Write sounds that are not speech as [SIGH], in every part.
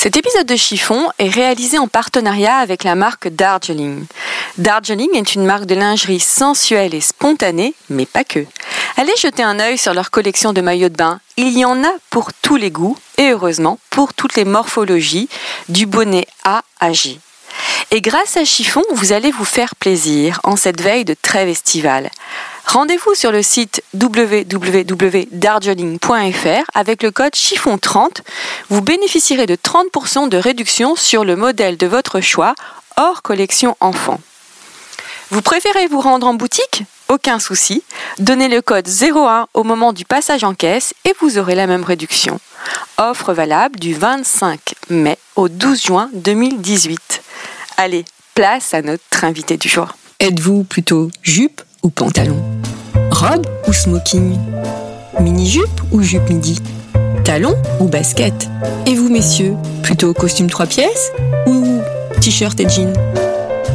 Cet épisode de Chiffon est réalisé en partenariat avec la marque Darjeeling. Darjeeling est une marque de lingerie sensuelle et spontanée, mais pas que. Allez jeter un œil sur leur collection de maillots de bain. Il y en a pour tous les goûts et heureusement pour toutes les morphologies, du bonnet A à J. Et grâce à Chiffon, vous allez vous faire plaisir en cette veille de trêve estivale. Rendez-vous sur le site www.darjeeling.fr avec le code chiffon30. Vous bénéficierez de 30% de réduction sur le modèle de votre choix hors collection enfant. Vous préférez vous rendre en boutique? Aucun souci. Donnez le code 01 au moment du passage en caisse et vous aurez la même réduction. Offre valable du 25 mai au 12 juin 2018. Allez, place à notre invité du jour. Êtes-vous plutôt jupe ou pantalon. Robe ou smoking. Mini-jupe ou jupe midi. Talon ou basket. Et vous, messieurs, plutôt costume trois pièces ou t-shirt et jean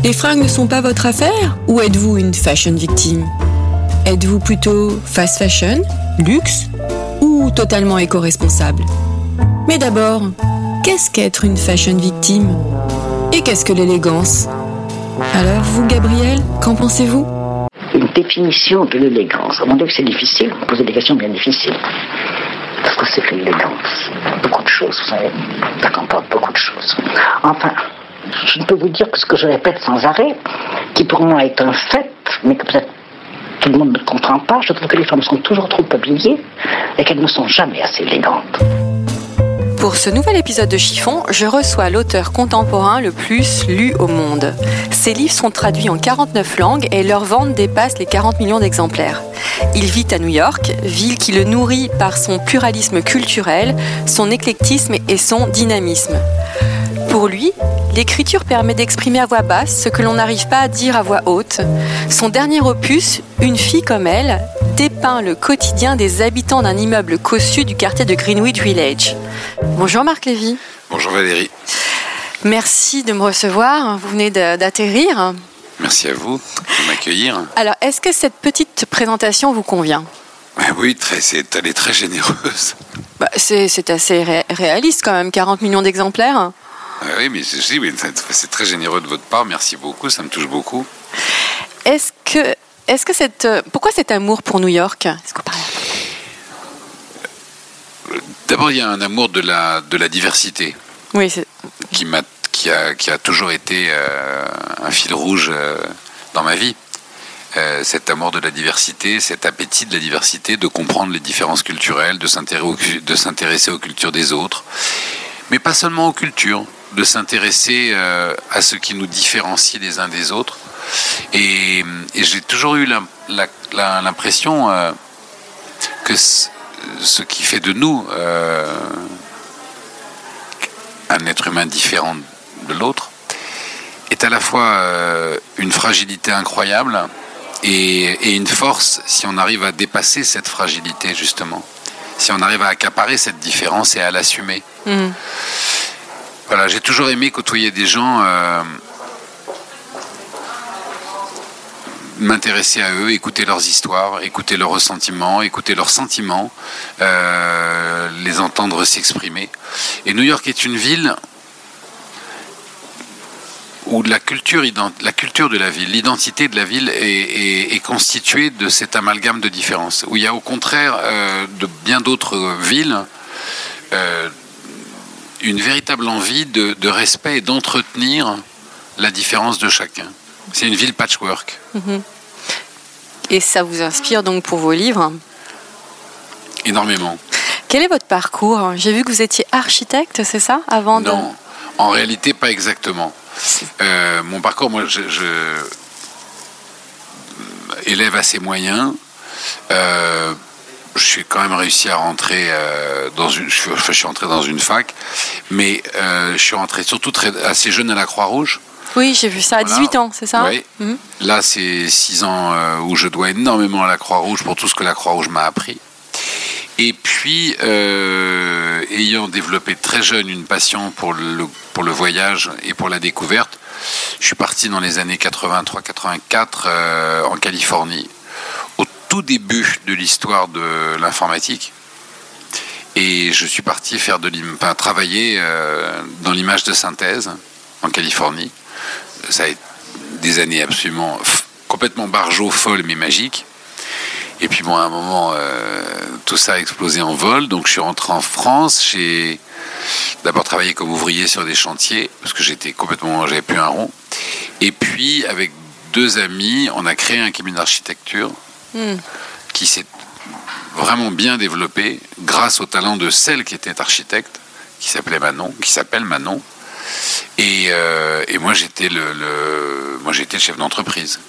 Les fringues ne sont pas votre affaire ou êtes-vous une fashion victime? Êtes-vous plutôt fast fashion, luxe ou totalement éco-responsable? Mais d'abord, qu'est-ce qu'être une fashion victime? Et qu'est-ce que l'élégance? Alors vous, Gabriel, qu'en pensez-vous? Définition de l'élégance. Mon Dieu, que c'est difficile, vous posez des questions bien difficiles. Parce que c'est que l'élégance Beaucoup de choses, vous savez. Ça comporte beaucoup de choses. Enfin, je ne peux vous dire que ce que je répète sans arrêt, qui pour moi est un fait, mais que peut-être tout le monde ne comprend pas, je trouve que les femmes sont toujours trop habillées et qu'elles ne sont jamais assez élégantes. Pour ce nouvel épisode de Chiffon, je reçois l'auteur contemporain le plus lu au monde. Ses livres sont traduits en 49 langues et leur vente dépasse les 40 millions d'exemplaires. Il vit à New York, ville qui le nourrit par son pluralisme culturel, son éclectisme et son dynamisme. Pour lui, l'écriture permet d'exprimer à voix basse ce que l'on n'arrive pas à dire à voix haute. Son dernier opus, Une fille comme elle, dépeint le quotidien des habitants d'un immeuble cossu du quartier de Greenwich Village. Bonjour Marc Lévy. Bonjour Valérie. Merci de me recevoir. Vous venez d'atterrir. Merci à vous de m'accueillir. Alors, est-ce que cette petite présentation vous convient? Oui, très, c'est, elle est très généreuse. Bah, c'est, assez réaliste quand même, 40 millions d'exemplaires. oui, mais c'est très généreux de votre part. Merci beaucoup, ça me touche beaucoup. Est-ce que est-ce que cette, euh, pourquoi cet amour pour New York? D'abord, il y a un amour de la, de la diversité. Oui, qui, m'a, qui, a, qui a toujours été euh, un fil rouge euh, dans ma vie. cet amour de la diversité, cet appétit de la diversité, de comprendre les différences culturelles, de s'intéresser, de s'intéresser aux cultures des autres. Mais pas seulement aux cultures, de s'intéresser à ce qui nous différencie les uns des autres et, j'ai toujours eu l'impression euh, que ce qui fait de nous euh, un être humain différent de l'autre est à la fois euh, une fragilité incroyable et, une force si on arrive à dépasser cette fragilité justement, si on arrive à accaparer cette différence et à l'assumer. Mmh. Voilà, j'ai toujours aimé côtoyer des gens m'intéresser à eux, écouter leurs histoires, écouter leurs ressentiments, écouter leurs sentiments, euh, les entendre s'exprimer. Et New York est une ville où la culture, de la ville, l'identité de la ville est, constituée de cet amalgame de différences, où il y a au contraire euh, de bien d'autres villes euh, une véritable envie de, respect et d'entretenir la différence de chacun. C'est une ville patchwork. Mhm. Et ça vous inspire donc pour vos livres Énormément. Quel est votre parcours? J'ai vu que vous étiez architecte, c'est ça? Avant Non, en réalité pas exactement. Euh, mon parcours, moi, je, élève assez moyen. Euh, j'ai quand même réussi à rentrer euh, dans une. Je suis, enfin, je suis entré dans une fac, mais je suis rentré surtout très, assez jeune à la Croix-Rouge. Oui, j'ai vu ça à Voilà. 18 ans, c'est ça Oui. Mhm. Là, c'est six ans euh, où je dois énormément à la Croix-Rouge pour tout ce que la Croix-Rouge m'a appris. Et puis, euh, ayant développé très jeune une passion pour le, pour le voyage et pour la découverte, je suis parti dans les années 83-84 euh, en Californie, au tout début de l'histoire de l'informatique. Et je suis parti faire de l'im- enfin, travailler euh, dans l'image de synthèse en Californie. Ça a été des années absolument complètement barjot, folles mais magiques. Et puis bon, à un moment, euh, tout ça a explosé en vol. Donc je suis rentré en France. J'ai d'abord travaillé comme ouvrier sur des chantiers parce que j'étais complètement, j'avais plus un rond. Et puis avec deux amis, on a créé un cabinet d'architecture Hmm. qui s'est vraiment bien développé grâce au talent de celle qui était architecte, qui s'appelait Manon, qui s'appelle Manon. Et, euh, et moi j'étais le, le- moi j'étais le chef d'entreprise.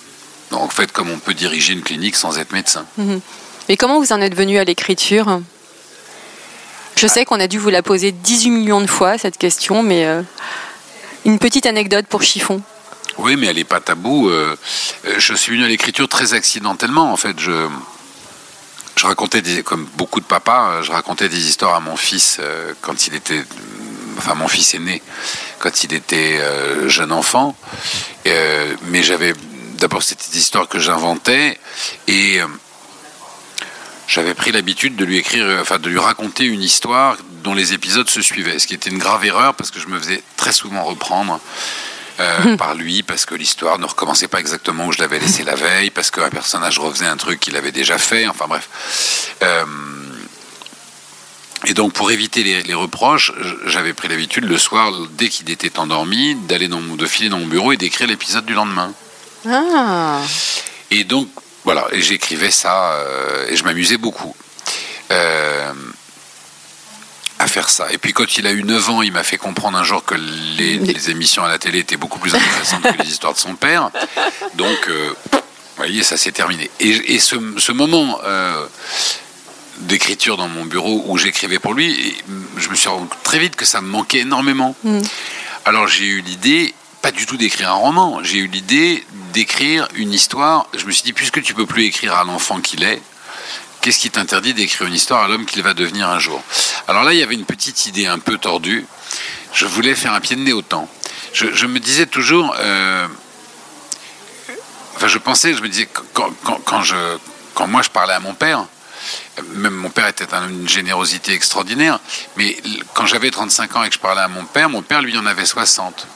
Donc en fait, comme on peut diriger une clinique sans être médecin. Et comment vous en êtes venu à l'écriture? Je sais qu'on a dû vous la poser 18 millions de fois, cette question, mais euh, une petite anecdote pour Chiffon. Oui, mais elle n'est pas tabou. euh, je suis venu à l'écriture très accidentellement. En fait, je, je racontais, des, comme beaucoup de papas, je racontais des histoires à mon fils euh, quand il était, enfin mon fils aîné, quand il était euh, jeune enfant. Euh, mais j'avais, d'abord, c'était des histoires que j'inventais et euh, j'avais pris l'habitude de lui écrire, enfin de lui raconter une histoire dont les épisodes se suivaient, ce qui était une grave erreur parce que je me faisais très souvent reprendre euh, [LAUGHS] par lui parce que l'histoire ne recommençait pas exactement où je l'avais laissé la veille, parce qu'un personnage refaisait un truc qu'il avait déjà fait, enfin bref. Euh, et donc pour éviter les, les reproches, j'avais pris l'habitude le soir, dès qu'il était endormi, d'aller dans de filer dans mon bureau et d'écrire l'épisode du lendemain. Ah, Et donc, voilà, et j'écrivais ça, euh, et je m'amusais beaucoup euh, à faire ça. Et puis quand il a eu 9 ans, il m'a fait comprendre un jour que les, les émissions à la télé étaient beaucoup plus intéressantes que les histoires de son père. Donc, euh, vous voyez, ça s'est terminé. Et, et ce, ce moment d'écriture dans mon bureau où j'écrivais pour lui, et je me suis rendu très vite que ça me manquait énormément. Alors j'ai eu l'idée, pas du tout d'écrire un roman, j'ai eu l'idée d'écrire une histoire. Je me suis dit, puisque tu peux plus écrire à l'enfant qu'il est, qu'est-ce qui t'interdit d'écrire une histoire à l'homme qu'il va devenir un jour? Alors là, il y avait une petite idée un peu tordue. Je voulais faire un pied de nez au temps. Je, je me disais toujours, euh, enfin je pensais, je me disais, quand, quand- quand je, quand moi je parlais à mon père, même mon père était d'une générosité extraordinaire, mais quand j'avais 35 ans et que je parlais à mon père, mon père lui en avait 60.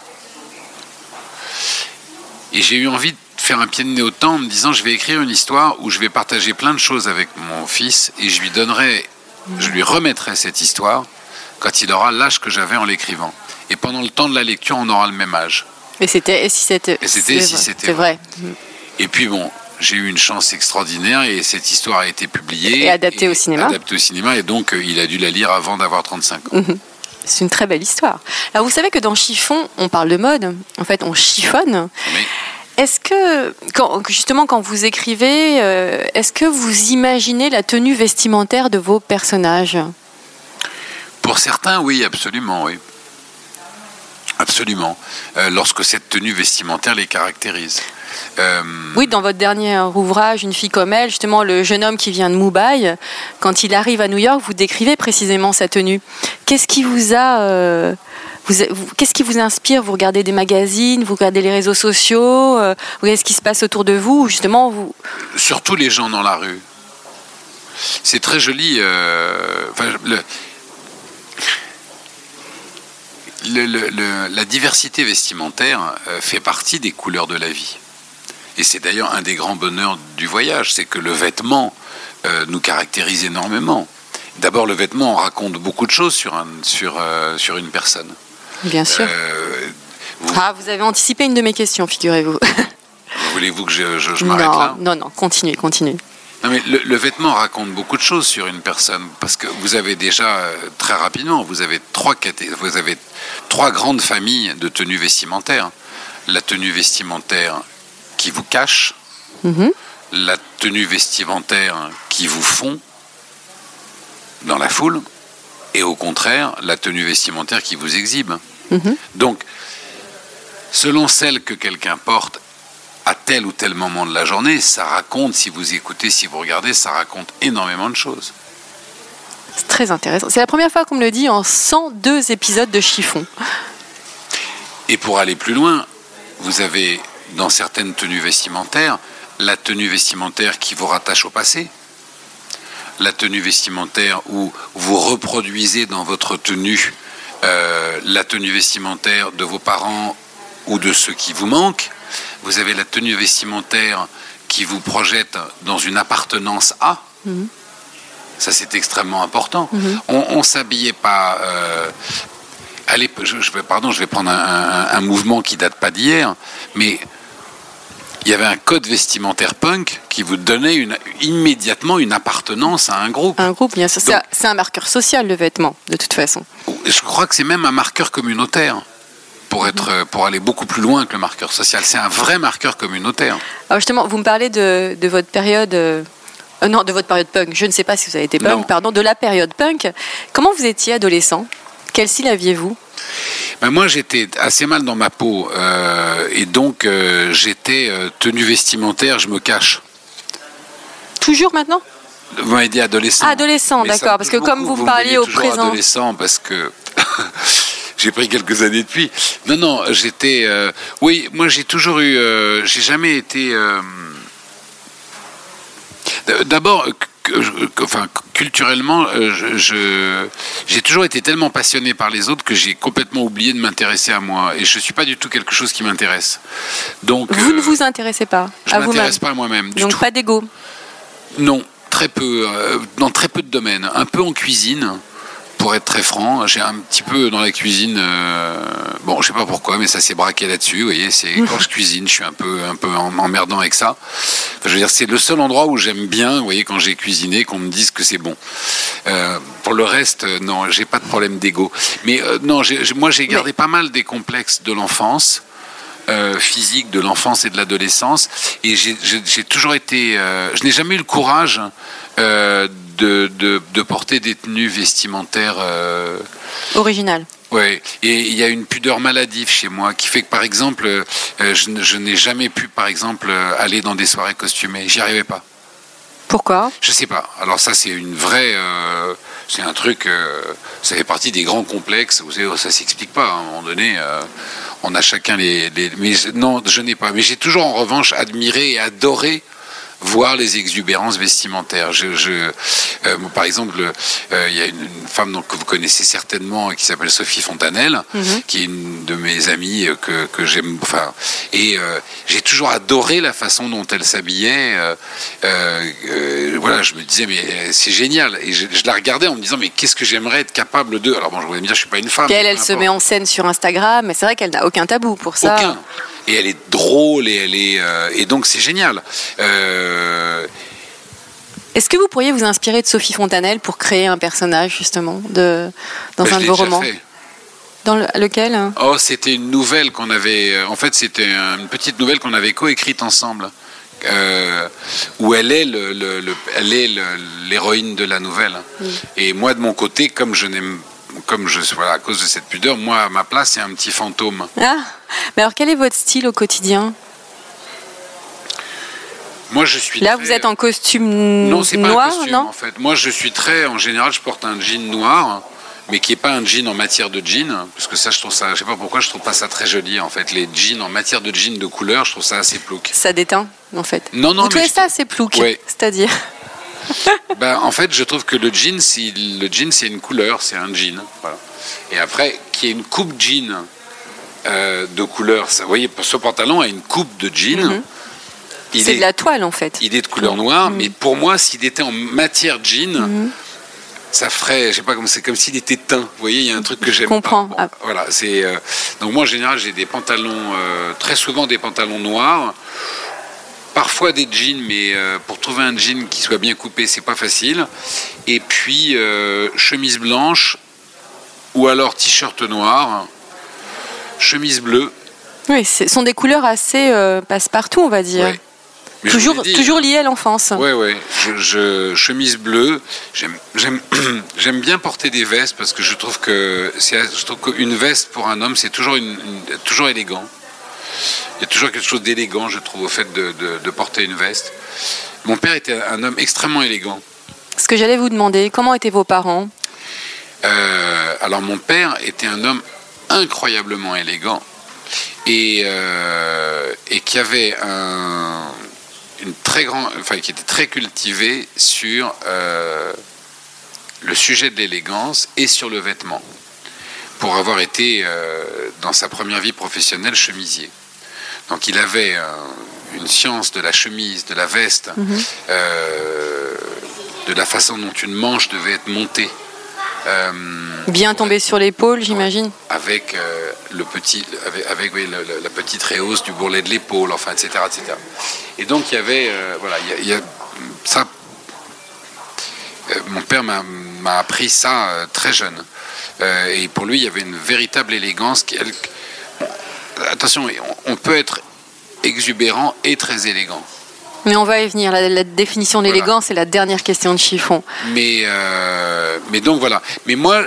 Et j'ai eu envie de faire un pied de nez au temps en me disant je vais écrire une histoire où je vais partager plein de choses avec mon fils et je lui donnerai, je lui remettrai cette histoire quand il aura l'âge que j'avais en l'écrivant. Et pendant le temps de la lecture, on aura le même âge. et c'était si c'était Et c'était si vrai, c'était c'est vrai. Et puis bon, j'ai eu une chance extraordinaire et cette histoire a été publiée. Et adaptée au cinéma. Adaptée au cinéma et donc euh, il a dû la lire avant d'avoir 35 ans. C'est une très belle histoire. Alors vous savez que dans Chiffon, on parle de mode. En fait, on chiffonne. Est-ce que, quand, justement, quand vous écrivez, euh, est-ce que vous imaginez la tenue vestimentaire de vos personnages? Pour certains, oui, absolument, oui. Absolument. Euh, lorsque cette tenue vestimentaire les caractérise. Euh, Oui, dans votre dernier ouvrage, Une fille comme elle, justement, le jeune homme qui vient de Mumbai, quand il arrive à New York, vous décrivez précisément sa tenue. Qu'est-ce qui vous a. euh, Qu'est-ce qui vous inspire? Vous regardez des magazines, vous regardez les réseaux sociaux, euh, vous regardez ce qui se passe autour de vous, ou justement, vous. surtout les gens dans la rue. C'est très joli. euh, enfin, le- le- le- le- la diversité vestimentaire euh, fait partie des couleurs de la vie. Et c'est d'ailleurs un des grands bonheurs du voyage, c'est que le vêtement euh, nous caractérise énormément. D'abord, le vêtement raconte beaucoup de choses sur, un, sur, euh, sur une personne. Bien sûr. Euh, vous, Ah, vous avez anticipé une de mes questions, figurez-vous. Voulez-vous que je, je- je m'arrête non, là non, non, continuez, continuez. Non, mais le, le vêtement raconte beaucoup de choses sur une personne parce que vous avez déjà très rapidement, vous avez trois caté- vous avez trois grandes familles de tenues vestimentaires. La tenue vestimentaire qui vous cache, Mhm. la tenue vestimentaire qui vous fond dans la foule, et au contraire, la tenue vestimentaire qui vous exhibe. Mhm. Donc, selon celle que quelqu'un porte à tel ou tel moment de la journée, ça raconte, si vous écoutez, si vous regardez, ça raconte énormément de choses. C'est très intéressant. C'est la première fois qu'on me le dit en 102 épisodes de chiffon. Et pour aller plus loin, vous avez dans certaines tenues vestimentaires la tenue vestimentaire qui vous rattache au passé, la tenue vestimentaire où vous reproduisez dans votre tenue euh, la tenue vestimentaire de vos parents ou de ceux qui vous manquent. Vous avez la tenue vestimentaire qui vous projette dans une appartenance à. Ça, c'est extrêmement important. On ne s'habillait pas. euh, allez, je, je vais, pardon, je vais prendre un, un- un mouvement qui date pas d'hier, mais il y avait un code vestimentaire punk qui vous donnait une, immédiatement une appartenance à un groupe. Un groupe, bien sûr. C'est un- marqueur social, le vêtement, de toute façon. Je crois que c'est même un marqueur communautaire pour, être, pour aller beaucoup plus loin que le marqueur social. C'est un vrai marqueur communautaire. Alors justement, vous me parlez de, de votre période... euh, euh, non, de votre période punk. Je ne sais pas si vous avez été punk, Non. pardon, de la période punk. Comment vous étiez adolescent? Quel style aviez-vous? Ben, moi, j'étais assez mal dans ma peau euh, et donc euh, j'étais euh, tenue vestimentaire, je me cache. Toujours maintenant? Vous m'avez dit adolescent. Adolescent, d'accord, parce que comme beaucoup. vous parliez au présent. adolescent parce que [LAUGHS] j'ai pris quelques années depuis. Non, non, j'étais. euh, oui, moi j'ai toujours eu. j'ai jamais été. D'abord, enfin, culturellement, euh, je- je- j'ai toujours été tellement passionné par les autres que j'ai complètement oublié de m'intéresser à moi. Et je suis pas du tout quelque chose qui m'intéresse. Donc, Vous ne euh, vous intéressez pas je à vous-même m'intéresse pas à moi-même Donc tout. pas d'ego. Non, très peu, euh, dans très peu de domaines. Un peu en cuisine, pour être très franc. J'ai un petit peu dans la cuisine, euh, bon, je sais pas pourquoi, mais ça s'est braqué là-dessus. Vous voyez, c'est [LAUGHS] quand je cuisine, je suis un peu, un peu emmerdant avec ça. Enfin, je veux dire, c'est le seul endroit où j'aime bien, vous voyez, quand j'ai cuisiné, qu'on me dise que c'est bon. Euh, pour le reste, euh, non, j'ai pas de problème d'ego. Mais euh, non, moi, j'ai gardé pas mal des complexes de l'enfance. euh, physique de l'enfance et de l'adolescence et j'ai- toujours été euh, je n'ai jamais eu le courage euh, de, de, de porter des tenues vestimentaires euh, Original. Ouais, et il y a une pudeur maladive chez moi qui fait que, par exemple, euh, je, n'ai jamais pu, par exemple, euh, aller dans des soirées costumées. J'y arrivais pas. Pourquoi? Je sais pas. Alors ça, c'est une vraie, euh, c'est un truc. euh, ça fait partie des grands complexes. Vous savez, ça s'explique pas. À un moment donné, euh, on a chacun les. les- mais je- non, je n'ai pas. Mais j'ai toujours, en revanche, admiré et adoré voir les exubérances vestimentaires. Je, je, euh, par exemple, euh, il y a une, une femme donc, que vous connaissez certainement qui s'appelle Sophie Fontanelle, qui est une de mes amies euh, que, que j'aime. Enfin, et euh, j'ai toujours adoré la façon dont elle s'habillait. voilà, je me disais mais c'est génial. Et je, je la regardais en me disant mais qu'est-ce que j'aimerais être capable de. Alors bon, je voulais me dire je suis pas une femme. Puis elle, se met en scène sur Instagram, mais c'est vrai qu'elle n'a aucun tabou pour ça. Aucun. Et elle est drôle et elle est euh, et donc c'est génial. Euh, Est-ce que vous pourriez vous inspirer de Sophie Fontanelle pour créer un personnage justement de dans bah, un de vos romans fait. Dans le- lequel hein Oh, c'était une nouvelle qu'on avait. euh, En fait, c'était une petite nouvelle qu'on avait coécrite ensemble, euh, où elle est le, le- le- elle est l'héroïne de la nouvelle. Et moi, de mon côté, comme je n'aime, comme je voilà, à cause de cette pudeur, moi, à ma place, c'est un petit fantôme. Ah Mais alors quel est votre style au quotidien? Moi, je suis. Là, très- vous êtes en costume Non, c'est pas noir, un costume, non? en fait. Moi, je suis très. En général, je porte un jean noir. Mais qui n'est pas un jean en matière de jean, parce que ça, je trouve ça, je sais pas pourquoi, je trouve pas ça très joli en fait. Les jeans en matière de jean de couleur, je trouve ça assez plouc. Ça déteint, en fait. Non, non, vous mais trouvez je ça assez plouc Ouais. C'est-à-dire? [LAUGHS] Ben, en fait, je trouve que le jean, c'est, le jean, c'est une couleur, c'est un jean. Voilà. Et après, qu'il y ait une coupe jean euh, de couleur, ça, vous voyez, ce pantalon a une coupe de jean. Mhm. C'est est, de la toile, en fait. il est de couleur noire, mais pour moi, s'il était en matière jean, Mhm. ça ferait, je sais pas comment c'est, comme s'il était teint. Vous voyez, il y a un truc que j'aime comprends. pas. Bon, Ah. Voilà, c'est euh, donc moi en général j'ai des pantalons, euh, très souvent des pantalons noirs. Parfois des jeans, mais euh, pour trouver un jean qui soit bien coupé, c'est pas facile. Et puis euh, chemise blanche ou alors t-shirt noir, chemise bleue. Oui, ce sont des couleurs assez euh, passe-partout, on va dire. Ouais. Mais je toujours, toujours lié à l'enfance. Je, je- chemise bleue. [CLEARS THROAT] J'aime, bien porter des vestes parce que je trouve que c'est, je trouve qu'une veste pour un homme, c'est toujours une, une- toujours élégant. Il y a toujours quelque chose d'élégant, je trouve, au fait de, de- de porter une veste. Mon père était un homme extrêmement élégant. Ce que j'allais vous demander, comment étaient vos parents? Euh, alors mon père était un homme incroyablement élégant et, euh, et qui avait un, une très grande, enfin qui était très cultivé sur euh, le sujet de l'élégance et sur le vêtement, pour avoir été euh, dans sa première vie professionnelle chemisier. Donc il avait euh, une science de la chemise, de la veste, euh, de la façon dont une manche devait être montée. Euh, Bien tombé sur l'épaule, j'imagine. avec euh, le petit, avec, avec, oui, le- le- la petite réhausse du bourrelet de l'épaule, enfin, etc., etc. Et donc il y avait, voilà, il y a, il y a- ça. mon père m'a appris ça très jeune, et pour lui il y avait une véritable élégance. Qui, elle- attention, on, peut être exubérant et très élégant. Mais on va y venir. La, la définition d'élégance, c'est la dernière question de chiffon. Mais, euh, mais donc voilà. Mais moi.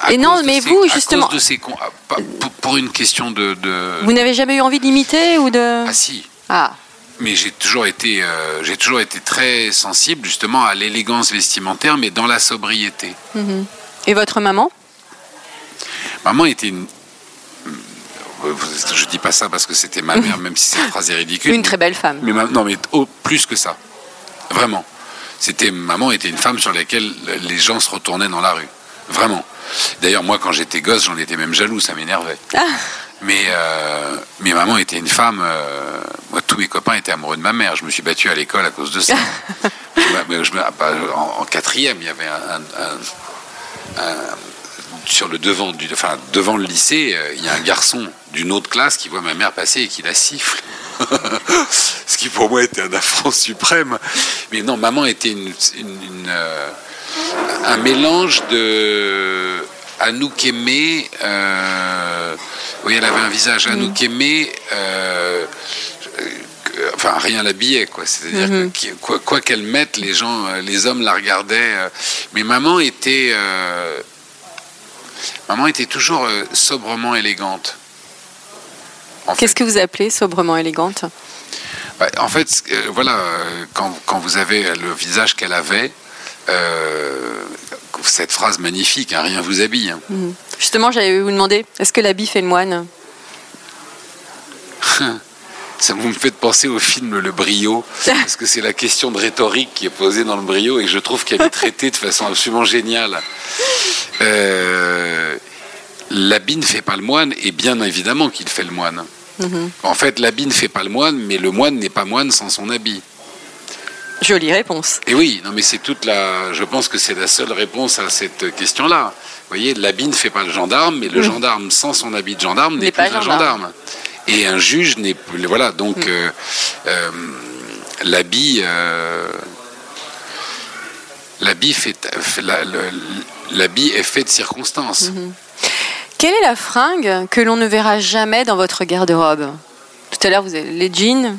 à Et non, de mais ces- vous, à justement- cause de ces con- pas- pour, pour une question de. de- Vous n'avez jamais eu envie d'imiter ou de... ah si. Ah, Mais j'ai toujours été, euh, j'ai toujours été très sensible justement à l'élégance vestimentaire, mais dans la sobriété. Et votre maman? Maman était une. Je dis pas ça parce que c'était ma mère, [LAUGHS] même si cette phrase est ridicule. Une très belle femme. Mais ma- non, mais oh, plus que ça. Vraiment. C'était maman était une femme sur laquelle les gens se retournaient dans la rue. Vraiment. D'ailleurs, moi, quand j'étais gosse, j'en étais même jaloux, ça m'énervait. Ah. Mais, euh, mais maman était une femme. euh, moi, tous mes copains étaient amoureux de ma mère. Je me suis battu à l'école à cause de ça. [LAUGHS] je ah, bah, en, en quatrième, il y avait un, un- un- un- sur le devant du, enfin, devant le lycée, euh, il y a un garçon d'une autre classe qui voit ma mère passer et qui la siffle. [LAUGHS] Ce qui pour moi était un affront suprême. Mais non, maman était une, une- une, euh, un mélange de Anouk aimée. euh, oui, elle avait un visage Anouk aimée. euh, que- enfin, rien l'habillait, quoi. C'est-à-dire que qui- quoi quoi qu'elle mette, les gens, euh, les hommes la regardaient. euh. mais maman était, euh, maman était toujours euh, sobrement élégante. Qu'est-ce que vous appelez sobrement élégante? Bah, en fait, euh, voilà, quand, quand vous avez le visage qu'elle avait, euh, cette phrase magnifique, hein, rien vous habille. hein. Justement, j'allais vous demander, est-ce que l'habit fait le moine? [LAUGHS] Ça vous me fait penser au film Le Brio, parce que c'est la question de rhétorique qui est posée dans le Brio, et je trouve qu'elle est traitée de façon absolument géniale. Euh, l'habit ne fait pas le moine, et bien évidemment qu'il fait le moine. En fait, l'habit ne fait pas le moine, mais le moine n'est pas moine sans son habit. Jolie réponse. Et oui, non mais c'est toute la. Je pense que c'est la seule réponse à cette question-là. Vous voyez, l'habit ne fait pas le gendarme, mais le gendarme sans son habit de gendarme n'est plus un gendarme. gendarme. Et un juge n'est plus. Voilà, donc euh, euh, l'habit. euh, L'habit fait, l'habit est fait de circonstances. Quelle est la fringue que l'on ne verra jamais dans votre garde-robe? Tout à l'heure, vous avez les jeans.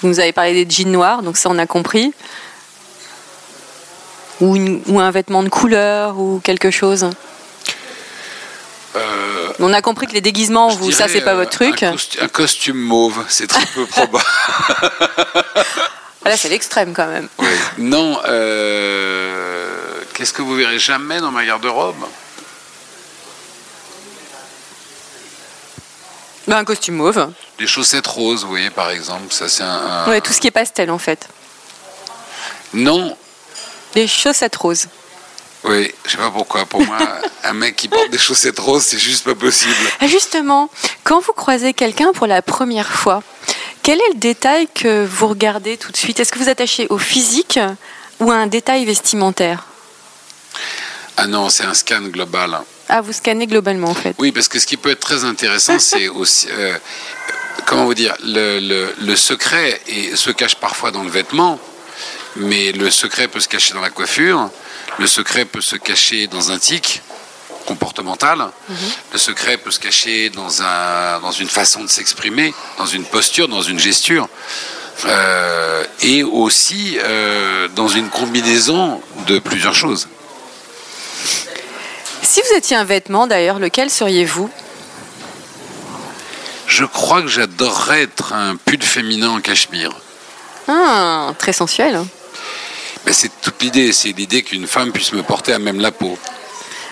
Vous nous avez parlé des jeans noirs, donc ça, on a compris. Ou, une- ou un vêtement de couleur, ou quelque chose. Euh, On a compris que les déguisements, vous, ça, c'est pas euh, votre truc. Un, costu- un costume mauve, c'est très peu [LAUGHS] probable. Ah, Là, c'est l'extrême quand même. Oui. Non, euh, qu'est-ce que vous verrez jamais dans ma garde-robe? Ben, un costume mauve. Des chaussettes roses, vous voyez, par exemple. Ça, c'est un, un- Ouais, tout ce qui est pastel, en fait. Non, Des chaussettes roses. oui, je sais pas pourquoi. Pour moi, [LAUGHS] un mec qui porte des chaussettes roses, c'est juste pas possible. Ah, Justement, quand vous croisez quelqu'un pour la première fois, quel est le détail que vous regardez tout de suite? Est-ce que vous attachez au physique ou à un détail vestimentaire? Ah non, c'est un scan global. Ah, vous scannez globalement en fait. Oui, parce que ce qui peut être très intéressant, [LAUGHS] c'est aussi. euh, comment vous dire le, le- le secret et, se cache parfois dans le vêtement, mais le secret peut se cacher dans la coiffure, le secret peut se cacher dans un tic comportemental, le secret peut se cacher dans, un, dans une façon de s'exprimer, dans une posture, dans une gesture. Euh, et aussi euh, dans une combinaison de plusieurs choses. Si vous étiez un vêtement, d'ailleurs, lequel seriez-vous? Je crois que j'adorerais être un pull féminin en cachemire. Ah, très sensuel. hein. Mais c'est toute l'idée, c'est l'idée qu'une femme puisse me porter à même la peau.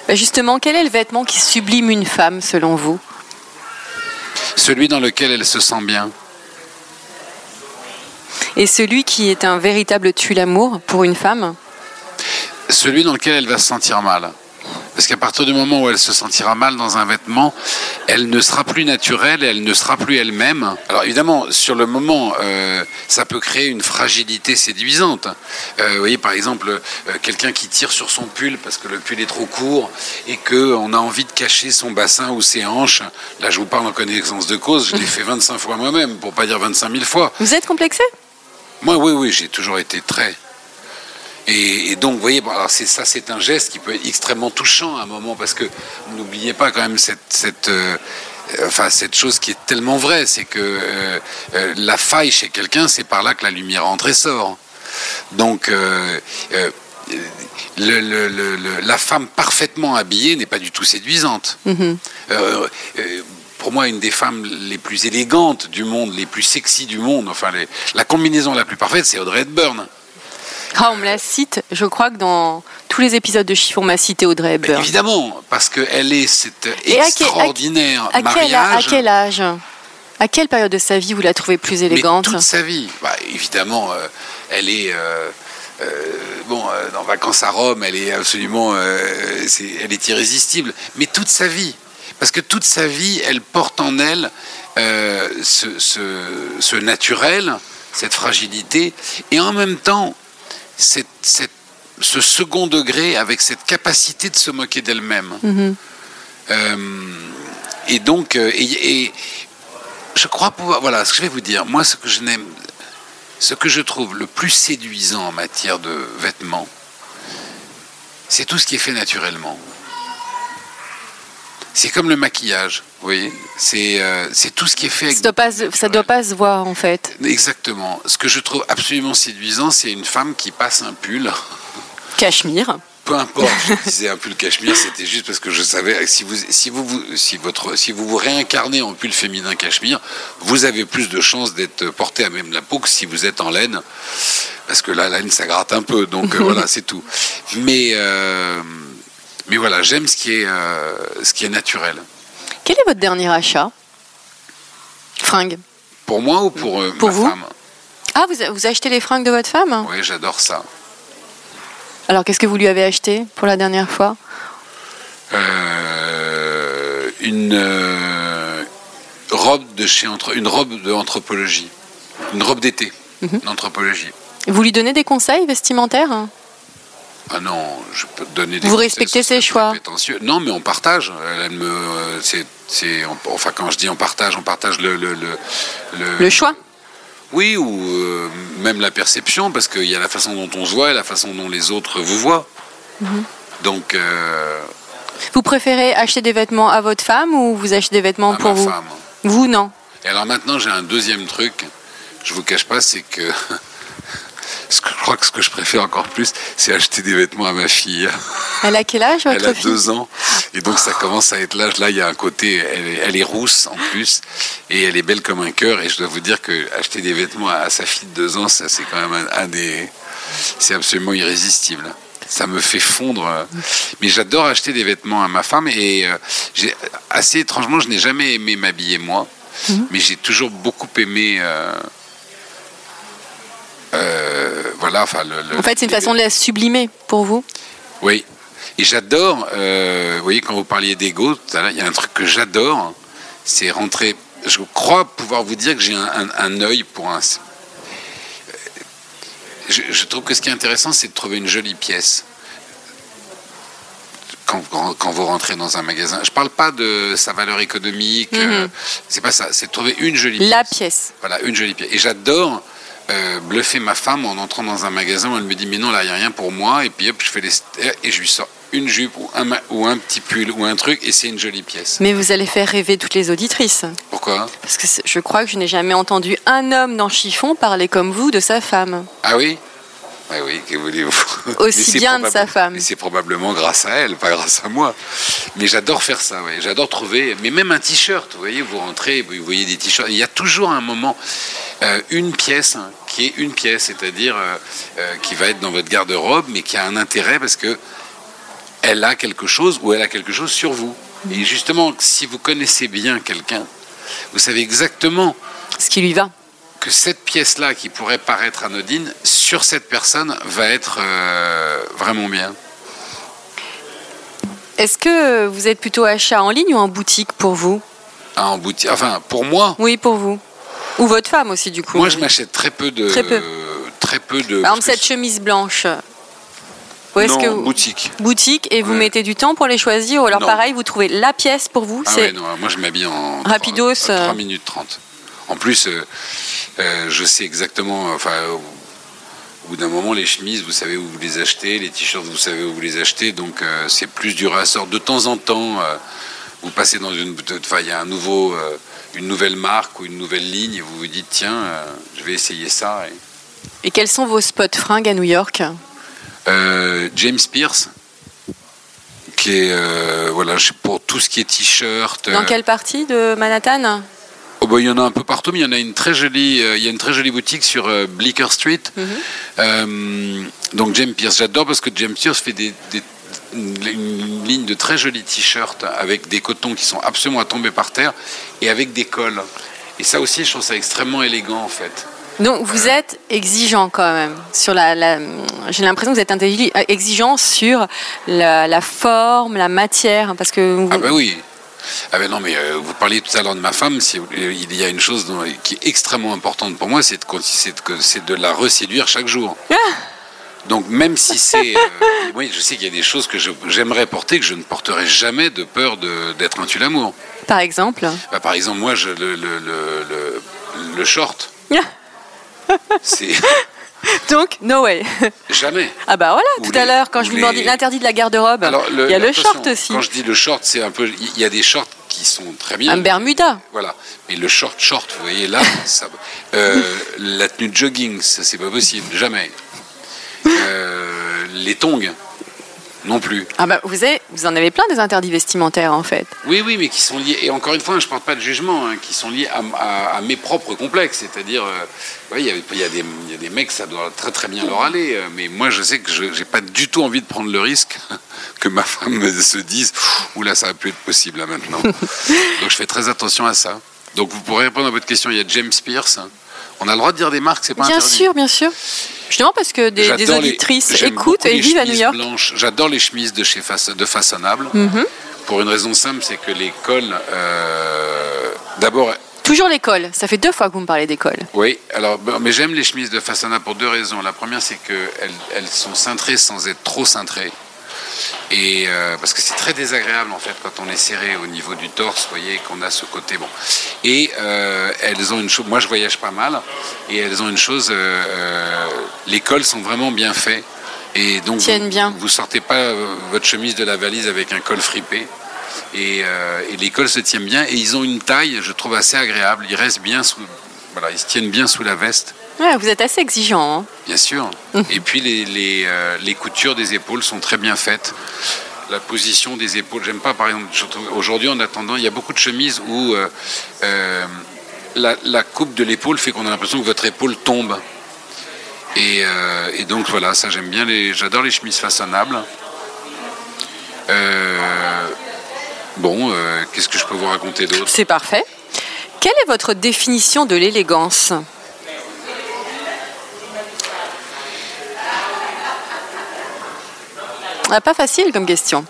Bah, Justement, quel est le vêtement qui sublime une femme, selon vous? Celui dans lequel elle se sent bien. Et celui qui est un véritable tue-l'amour pour une femme? Celui dans lequel elle va se sentir mal. Parce qu'à partir du moment où elle se sentira mal dans un vêtement, elle ne sera plus naturelle et elle ne sera plus elle-même. Alors évidemment, sur le moment, euh, ça peut créer une fragilité séduisante. Euh, vous voyez, par exemple, euh, quelqu'un qui tire sur son pull parce que le pull est trop court et qu'on a envie de cacher son bassin ou ses hanches. Là, je vous parle en connaissance de cause, je l'ai [LAUGHS] fait 25 fois moi-même, pour pas dire 25 000 fois. Vous êtes complexé? Moi, oui, oui, j'ai toujours été très. Et, et donc, vous voyez, bon, alors c'est ça, c'est un geste qui peut être extrêmement touchant à un moment, parce que n'oubliez pas quand même cette, cette, euh, enfin, cette chose qui est tellement vraie, c'est que euh, euh, la faille chez quelqu'un, c'est par là que la lumière entre et sort. Donc, euh, le- le- le- le- la femme parfaitement habillée n'est pas du tout séduisante. Euh, pour moi, une des femmes les plus élégantes du monde, les plus sexy du monde, enfin, les- la combinaison la plus parfaite, c'est Audrey Hepburn. Ah, on me la cite. Je crois que dans tous les épisodes de Chiffon, on m'a cité Audrey Hepburn. évidemment, parce qu'elle est cet Et à quel- extraordinaire À quel, à mariage. quel âge? À quelle période de sa vie vous la trouvez plus mais élégante? toute sa vie. Bah, évidemment, euh, elle est. euh, euh, bon, euh, dans Vacances à Rome, elle est absolument. euh, c'est- elle est irrésistible. Mais toute sa vie. Parce que toute sa vie, elle porte en elle euh, ce, ce- ce naturel, cette fragilité, et en même temps, cette- cette- ce second degré avec cette capacité de se moquer d'elle-même. Mhm. Euh, et donc, euh, et, et je crois pouvoir. Voilà ce que je vais vous dire. Moi, ce que je n'aime, ce que je trouve le plus séduisant en matière de vêtements, c'est tout ce qui est fait naturellement. C'est comme le maquillage, vous voyez. C'est euh, tout ce qui est fait. Avec Ça doit pas, ça doit pas se voir en fait. Exactement. Ce que je trouve absolument séduisant, c'est une femme qui passe un pull. Cachemire. Peu importe, je disais un pull cachemire, c'était juste parce que je savais si vous si vous, vous- si votre si vous vous réincarnez en pull féminin cachemire, vous avez plus de chances d'être porté à même la peau que si vous êtes en laine, parce que la laine ça gratte un peu, donc euh, [LAUGHS] voilà c'est tout. Mais euh, mais voilà, j'aime ce qui est euh, ce qui est naturel. Quel est votre dernier achat? Fringue. Pour moi ou pour, euh, Pour ma vous? femme? Ah, vous, vous achetez les fringues de votre femme? Oui, j'adore ça. Alors, qu'est-ce que vous lui avez acheté pour la dernière fois? Euh, une robe de chez entre, une robe de anthropologie, une robe d'été d'anthropologie. Vous lui donnez des conseils vestimentaires? Ah non, je peux te donner des Vous respectez ses choix. Non, mais on partage. Elle me, c'est, c'est, enfin quand je dis on partage, on partage le le le, le- Le choix Oui, ou euh, même la perception, parce qu'il y a la façon dont on se voit et la façon dont les autres vous voient. Mhm. Donc, euh, Vous préférez acheter des vêtements à votre femme ou vous achetez des vêtements à pour ma vous femme. Vous, non. Et alors maintenant, j'ai un deuxième truc. Je vous cache pas, c'est que [LAUGHS] ce que je crois que ce que je préfère encore plus, c'est acheter des vêtements à ma fille. Elle a quel âge, Elle a fille deux ans, et donc ça commence à être l'âge. Là, il y a un côté, elle est, elle est rousse en plus, et elle est belle comme un cœur. Et je dois vous dire que acheter des vêtements à, à sa fille de deux ans, ça c'est quand même un, un des, c'est absolument irrésistible. Ça me fait fondre. Mais j'adore acheter des vêtements à ma femme, et euh, j'ai assez étrangement, je n'ai jamais aimé m'habiller moi, mais j'ai toujours beaucoup aimé. euh, euh, voilà, enfin, le, le- En fait, c'est une façon de la sublimer pour vous. oui. Et j'adore, euh, vous voyez, quand vous parliez d'ego, il y a un truc que j'adore, c'est rentrer. Je crois pouvoir vous dire que j'ai un, un, un œil pour un. Je, je trouve que ce qui est intéressant, c'est de trouver une jolie pièce. Quand, quand- quand vous rentrez dans un magasin, je parle pas de sa valeur économique, euh, c'est pas ça, c'est de trouver une jolie La pièce. pièce. Voilà, une jolie pièce. Et j'adore euh, bluffer ma femme en entrant dans un magasin où elle me dit Mais non, là, il n'y a rien pour moi. Et puis hop, je fais les. Et je lui sors une jupe ou un, ou un petit pull ou un truc et c'est une jolie pièce. Mais vous allez faire rêver toutes les auditrices. Pourquoi? Parce que je crois que je n'ai jamais entendu un homme dans chiffon parler comme vous de sa femme. Ah oui? Ah oui, que voulez-vous [LAUGHS] Aussi bien de sa femme. C'est probablement grâce à elle, pas grâce à moi. Mais j'adore faire ça, ouais. j'adore trouver, mais même un t-shirt, vous voyez, vous rentrez, vous voyez des t-shirts, il y a toujours un moment, euh, une pièce hein, qui est une pièce, c'est-à-dire euh, euh, qui va être dans votre garde-robe, mais qui a un intérêt parce que elle a quelque chose ou elle a quelque chose sur vous. Et justement, si vous connaissez bien quelqu'un, vous savez exactement Ce qui lui va. Que cette pièce-là, qui pourrait paraître anodine, sur cette personne, va être euh, vraiment bien. Est-ce que vous êtes plutôt achat en ligne ou en boutique pour vous Ah, en boutique. Enfin, pour moi, Oui, pour vous. Ou votre femme aussi, du coup. moi, je m'achète très peu de. Très peu. très peu de. Par exemple, cette chemise blanche. Où est-ce non, que vous... boutique. Boutique et vous Ouais. mettez du temps pour les choisir ou alors Non. pareil, vous trouvez la pièce pour vous Ah ouais, non, moi, je m'habille en. Rapidos, 3, euh. minutes 30. En plus, euh, euh, je sais exactement. Enfin. Au bout d'un moment, les chemises, vous savez où vous les achetez, les t-shirts, vous savez où vous les achetez, donc euh, c'est plus du ressort. De temps en temps, vous passez dans une, enfin, il y a un nouveau, une nouvelle marque ou une nouvelle ligne, et vous vous dites tiens, je vais essayer ça. Et- quels sont vos spots fringues à New York? Euh, James Pierce, qui est euh, voilà, pour tout ce qui est t-shirt. Dans quelle partie de Manhattan? Oh, bah, il y en a un peu partout, mais il y en a une très jolie, euh, il y a une très jolie boutique sur euh, Bleecker Street. Mhm. Euh, donc James Pierce, j'adore parce que James Pierce fait des, des- une, ligne de très jolis t-shirts avec des cotons qui sont absolument à tomber par terre et avec des cols. Et ça aussi, je trouve ça extrêmement élégant en fait. Donc vous êtes exigeant quand même sur la. la- J'ai l'impression que vous êtes exigeant sur la, la forme, la matière, parce que vous- Ah ben oui. Ah ben non, mais euh, vous parliez tout à l'heure de ma femme. Si, vous- il y a une chose dont- qui est extrêmement importante pour moi, c'est de, la reséduire chaque jour. Donc même si c'est... [LAUGHS] euh, oui, je sais qu'il y a des choses que j'aimerais porter que je ne porterai jamais de peur d'être un tue-l'amour. par exemple. Bah, par exemple, moi, je, le, le, le, le- le short, c'est [LAUGHS] [LAUGHS] Donc no way. jamais. Ah bah voilà, Ou tout les- à l'heure quand je ou vous demandais l'interdit de la garde-robe, il y a le short aussi, Quand je dis le short, c'est un peu... Il y a des shorts qui sont très bien. un Bermuda. Voilà. Mais le short, short, vous voyez là, [LAUGHS] ça, euh, la tenue de jogging, ça c'est pas possible, jamais. Euh, les tongs, non plus. Ah bah vous, avez, vous en avez plein des interdits vestimentaires en fait. Oui, oui, mais qui sont liés, et encore une fois, je ne porte pas de jugement, hein, qui sont liés à, à- à mes propres complexes. C'est-à-dire, euh, ouais, il y, y, a des- il y a des mecs, ça doit très très bien leur aller, euh, mais moi je sais que je n'ai pas du tout envie de prendre le risque [LAUGHS] que ma femme me se dise Oula, ça va plus être possible là maintenant. [LAUGHS] Donc je fais très attention à ça. Donc vous pourrez répondre à votre question, il y a James Pierce. On a le droit de dire des marques, c'est pas Bien interdit. sûr, bien sûr. Demande parce que des, des auditrices écoutent et vivent à New York. J'adore les chemises de chez de Façonnable. Mhm. Pour une raison simple, c'est que les cols, euh, d'abord, Toujours l'école. Ça fait deux fois que vous me parlez d'école. oui, alors, mais j'aime les chemises de Façonnable pour deux raisons. La première, c'est qu'elles elles sont cintrées sans être trop cintrées. Et euh, parce que c'est très désagréable en fait quand on est serré au niveau du torse, vous voyez, qu'on a ce côté bon. Et euh, elles ont une chose, moi je voyage pas mal, et elles ont une chose, euh, les cols sont vraiment bien faits. Et donc vous, bien. vous sortez pas votre chemise de la valise avec un col fripé. Et, et les cols se tiennent bien et ils ont une taille, je trouve, assez agréable. Ils restent bien sous, voilà, ils se tiennent bien sous la veste. Ouais, vous êtes assez exigeant. hein. Bien sûr. Et puis les, les, euh, les coutures des épaules sont très bien faites. La position des épaules, j'aime pas par exemple, aujourd'hui en attendant, il y a beaucoup de chemises où euh, euh, la, la coupe de l'épaule fait qu'on a l'impression que votre épaule tombe. Et, et donc voilà, ça j'aime bien, les, j'adore les chemises façonnables. Bon, qu'est-ce que je peux vous raconter d'autre? C'est parfait. Quelle est votre définition de l'élégance? Ah, Pas facile comme question.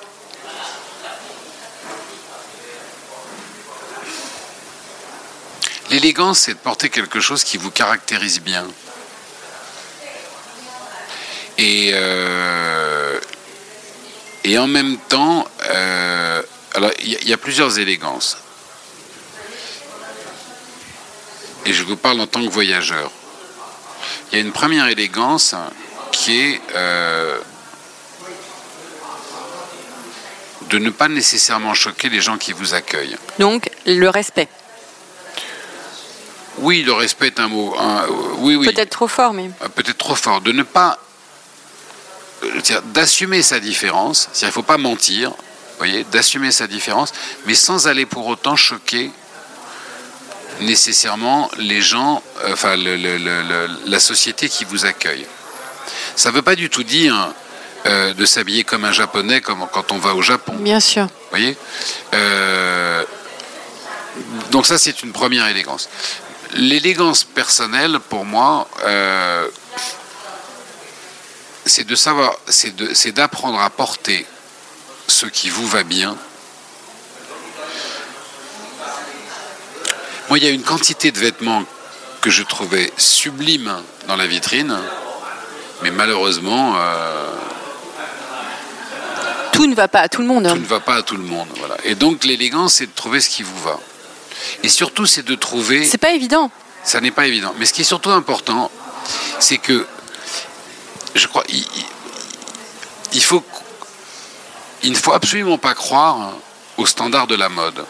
L'élégance, c'est de porter quelque chose qui vous caractérise bien. Et, euh, et en même temps, euh, alors il y, a- il y a plusieurs élégances. Et je vous parle en tant que voyageur. Il y a une première élégance qui est euh, de ne pas nécessairement choquer les gens qui vous accueillent. Donc, le respect. Oui, le respect est un mot. un- euh, oui, oui. Peut-être trop fort, mais. Euh, peut-être trop fort, de ne pas, euh, d'assumer sa différence, il ne faut pas mentir, vous voyez, d'assumer sa différence, mais sans aller pour autant choquer nécessairement les gens, enfin le- le- le- le- la société qui vous accueille. Ça ne veut pas du tout dire euh, de s'habiller comme un japonais comme quand on va au Japon. Bien sûr. Vous voyez Euh, Donc ça, c'est une première élégance. L'élégance personnelle, pour moi, euh, c'est de savoir, c'est de- c'est d'apprendre à porter ce qui vous va bien. Moi, il y a une quantité de vêtements que je trouvais sublimes dans la vitrine, mais malheureusement, euh, Tout ne va pas à tout le monde. hein. tout ne va pas à tout le monde. Voilà. Et donc l'élégance, c'est de trouver ce qui vous va. Et surtout, c'est de trouver. C'est pas évident. Ça n'est pas évident. Mais ce qui est surtout important, c'est que je crois, il, il- il faut, il ne faut absolument pas croire aux standards de la mode.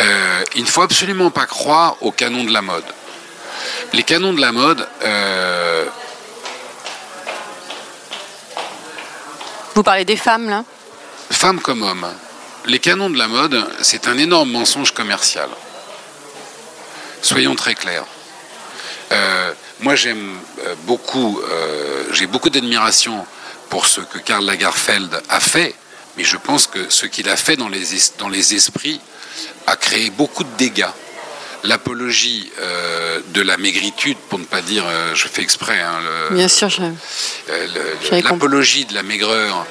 Euh, il ne faut absolument pas croire aux canons de la mode. Les canons de la mode, euh, Vous parlez des femmes, là femmes comme hommes, les canons de la mode, c'est un énorme mensonge commercial. Soyons très clairs. Euh, moi, j'aime euh, beaucoup, euh, j'ai beaucoup d'admiration pour ce que Karl Lagerfeld a fait, mais je pense que ce qu'il a fait dans les, es- dans les esprits a créé beaucoup de dégâts. L'apologie euh, de la maigritude, pour ne pas dire, euh, je fais exprès, hein, le- Bien sûr, euh, l'apologie de la maigreur,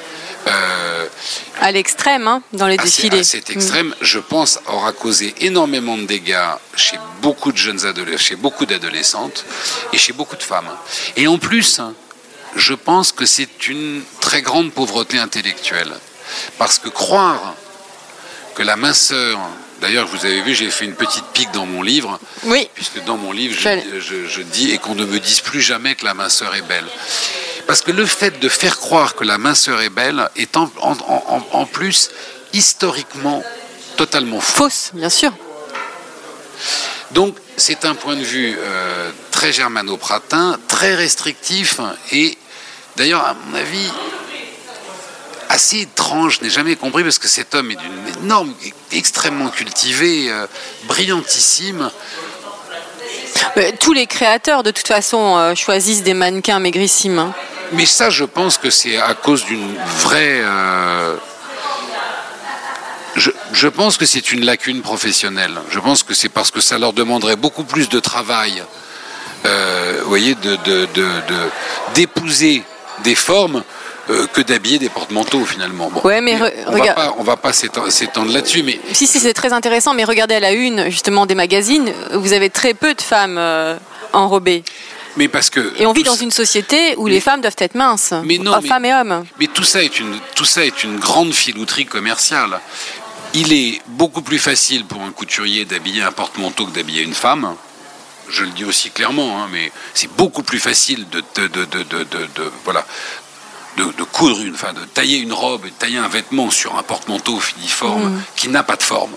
à l'extrême, hein, dans les défilés. à cet extrême, je pense, aura causé énormément de dégâts chez beaucoup de jeunes adolescents, chez beaucoup d'adolescentes et chez beaucoup de femmes. Et en plus, je pense que c'est une très grande pauvreté intellectuelle. Parce que croire que la minceur, d'ailleurs, vous avez vu, j'ai fait une petite pique dans mon livre. Oui, puisque dans mon livre, je, je- je dis et qu'on ne me dise plus jamais que la minceur est belle. Parce que le fait de faire croire que la minceur est belle est en, en- en- en plus historiquement totalement faux. fausse, bien sûr. Donc c'est un point de vue euh, très germano-pratin, très restrictif et d'ailleurs à mon avis assez étrange, je n'ai jamais compris parce que cet homme est d'une énorme, extrêmement cultivé, euh, brillantissime. Mais tous les créateurs, de toute façon, euh, choisissent des mannequins maigrissimes. hein. Mais ça, je pense que c'est à cause d'une vraie. euh, je, je pense que c'est une lacune professionnelle. Je pense que c'est parce que ça leur demanderait beaucoup plus de travail, euh, vous voyez, de, de, de- de- d'épouser des formes euh, que d'habiller des porte-manteaux finalement. Bon, Ouais, mais re- on va regarde- pas, on va pas s'étendre, là-dessus, mais Si, si, c'est très intéressant, mais regardez à la une, justement, des magazines, vous avez très peu de femmes euh, enrobées. mais parce que Et on vit dans ça- une société où les femmes doivent être minces, Mais non, mais- femmes et hommes. Mais tout ça est une, tout ça est une grande filouterie commerciale. Il est beaucoup plus facile pour un couturier d'habiller un porte-manteau que d'habiller une femme. Je le dis aussi clairement, hein, mais c'est beaucoup plus facile de, de, de, de, de- de- de- voilà, de, de coudre une, enfin, de tailler une robe et de tailler un vêtement sur un porte-manteau filiforme qui n'a pas de forme.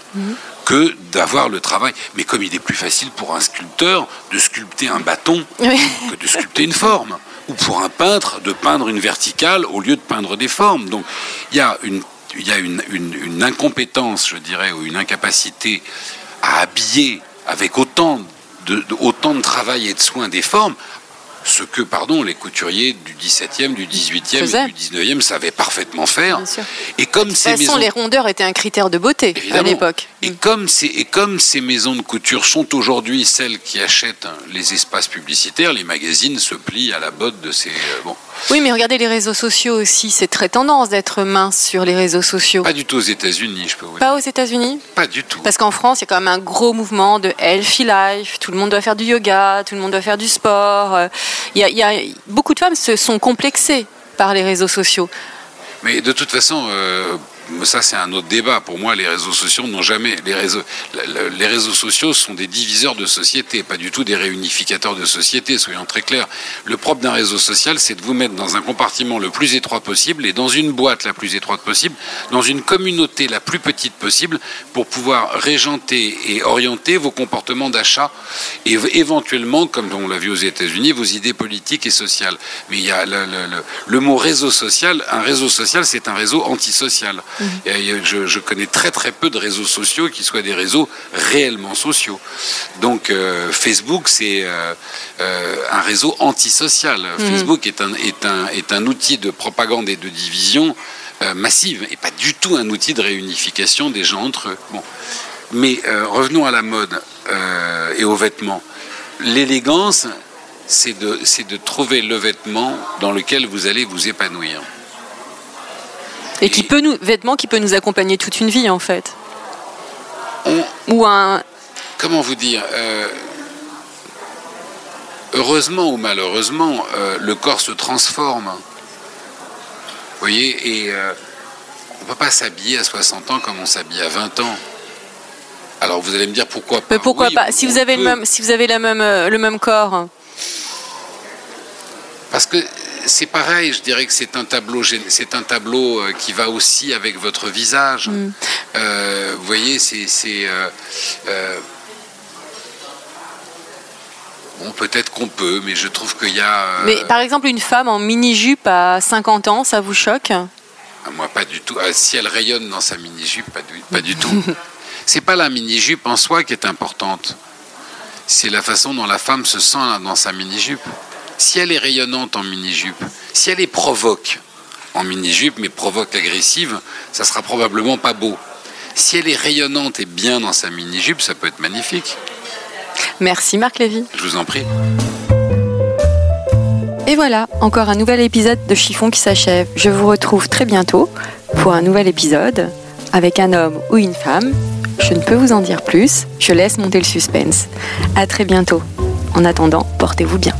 que d'avoir le travail. Mais comme il est plus facile pour un sculpteur de sculpter un bâton Oui. que de sculpter une forme, ou pour un peintre de peindre une verticale au lieu de peindre des formes. Donc il y a une, y a une, une- une incompétence, je dirais, ou une incapacité à habiller avec autant de, de- autant de travail et de soin des formes, ce que, pardon, les couturiers du 17e, du 18e Faisaient. et du 19e savaient parfaitement faire. Et comme De ces toute façon, maisons... les rondeurs étaient un critère de beauté à l'époque. Et comme, ces, et comme ces maisons de couture sont aujourd'hui celles qui achètent les espaces publicitaires, les magazines se plient à la botte de ces. euh, bon, Oui, mais regardez les réseaux sociaux aussi. C'est très tendance d'être mince sur les réseaux sociaux. pas du tout aux États-Unis, je peux vous dire. Pas aux États-Unis Pas du tout. Parce qu'en France, il y a quand même un gros mouvement de healthy life. Tout le monde doit faire du yoga, tout le monde doit faire du sport. Y a- beaucoup de femmes se sont complexées par les réseaux sociaux. Mais de toute façon, euh, ça c'est un autre débat. Pour moi, les réseaux sociaux n'ont jamais. Les réseaux, les réseaux sociaux sont des diviseurs de société, pas du tout des réunificateurs de société, soyons très clairs. Le propre d'un réseau social, c'est de vous mettre dans un compartiment le plus étroit possible et dans une boîte la plus étroite possible, dans une communauté la plus petite possible, pour pouvoir régenter et orienter vos comportements d'achat et éventuellement, comme on l'a vu aux États-Unis, vos idées politiques et sociales. Mais il y a le, le mot réseau social. Un réseau social, c'est un réseau antisocial. Je, connais très très peu de réseaux sociaux qui soient des réseaux réellement sociaux. Donc euh, Facebook, c'est euh, euh, un réseau antisocial. Mhm. Facebook est un, est, un, est un outil de propagande et de division massive et pas du tout un outil de réunification des gens entre eux. Bon. Mais revenons à la mode et aux vêtements. L'élégance, c'est de, de trouver le vêtement dans lequel vous allez vous épanouir. Et, qui peut nous, vêtements qui peut nous accompagner toute une vie en fait. ou un. Comment vous dire euh, Heureusement ou malheureusement, euh, le corps se transforme. Vous voyez, et euh, on ne peut pas s'habiller à 60 ans comme on s'habille à 20 ans. Alors vous allez me dire pourquoi pas? Mais pourquoi pas? Si vous avez le même, si vous avez la même, le même corps. Parce que c'est pareil, je dirais que c'est un tableau, c'est un tableau euh, qui va aussi avec votre visage. Mm. Euh, vous voyez, c'est, euh, bon, peut-être qu'on peut, mais je trouve qu'il y a. Mais par exemple, une femme en mini jupe à 50 ans, ça vous choque? Ah, Moi, pas du tout. Ah, si elle rayonne dans sa mini jupe, pas du, pas du tout. [LAUGHS] c'est pas la mini jupe en soi qui est importante. C'est la façon dont la femme se sent dans sa mini jupe si elle est rayonnante en mini-jupe, si elle est provoque en mini-jupe, mais provoque agressive, ça sera probablement pas beau. Si elle est rayonnante et bien dans sa mini-jupe, ça peut être magnifique. Merci Marc Lévy. Je vous en prie. Et voilà, encore un nouvel épisode de Chiffon qui s'achève. Je vous retrouve très bientôt pour un nouvel épisode avec un homme ou une femme. Je ne peux vous en dire plus, je laisse monter le suspense. À très bientôt. En attendant, portez-vous bien.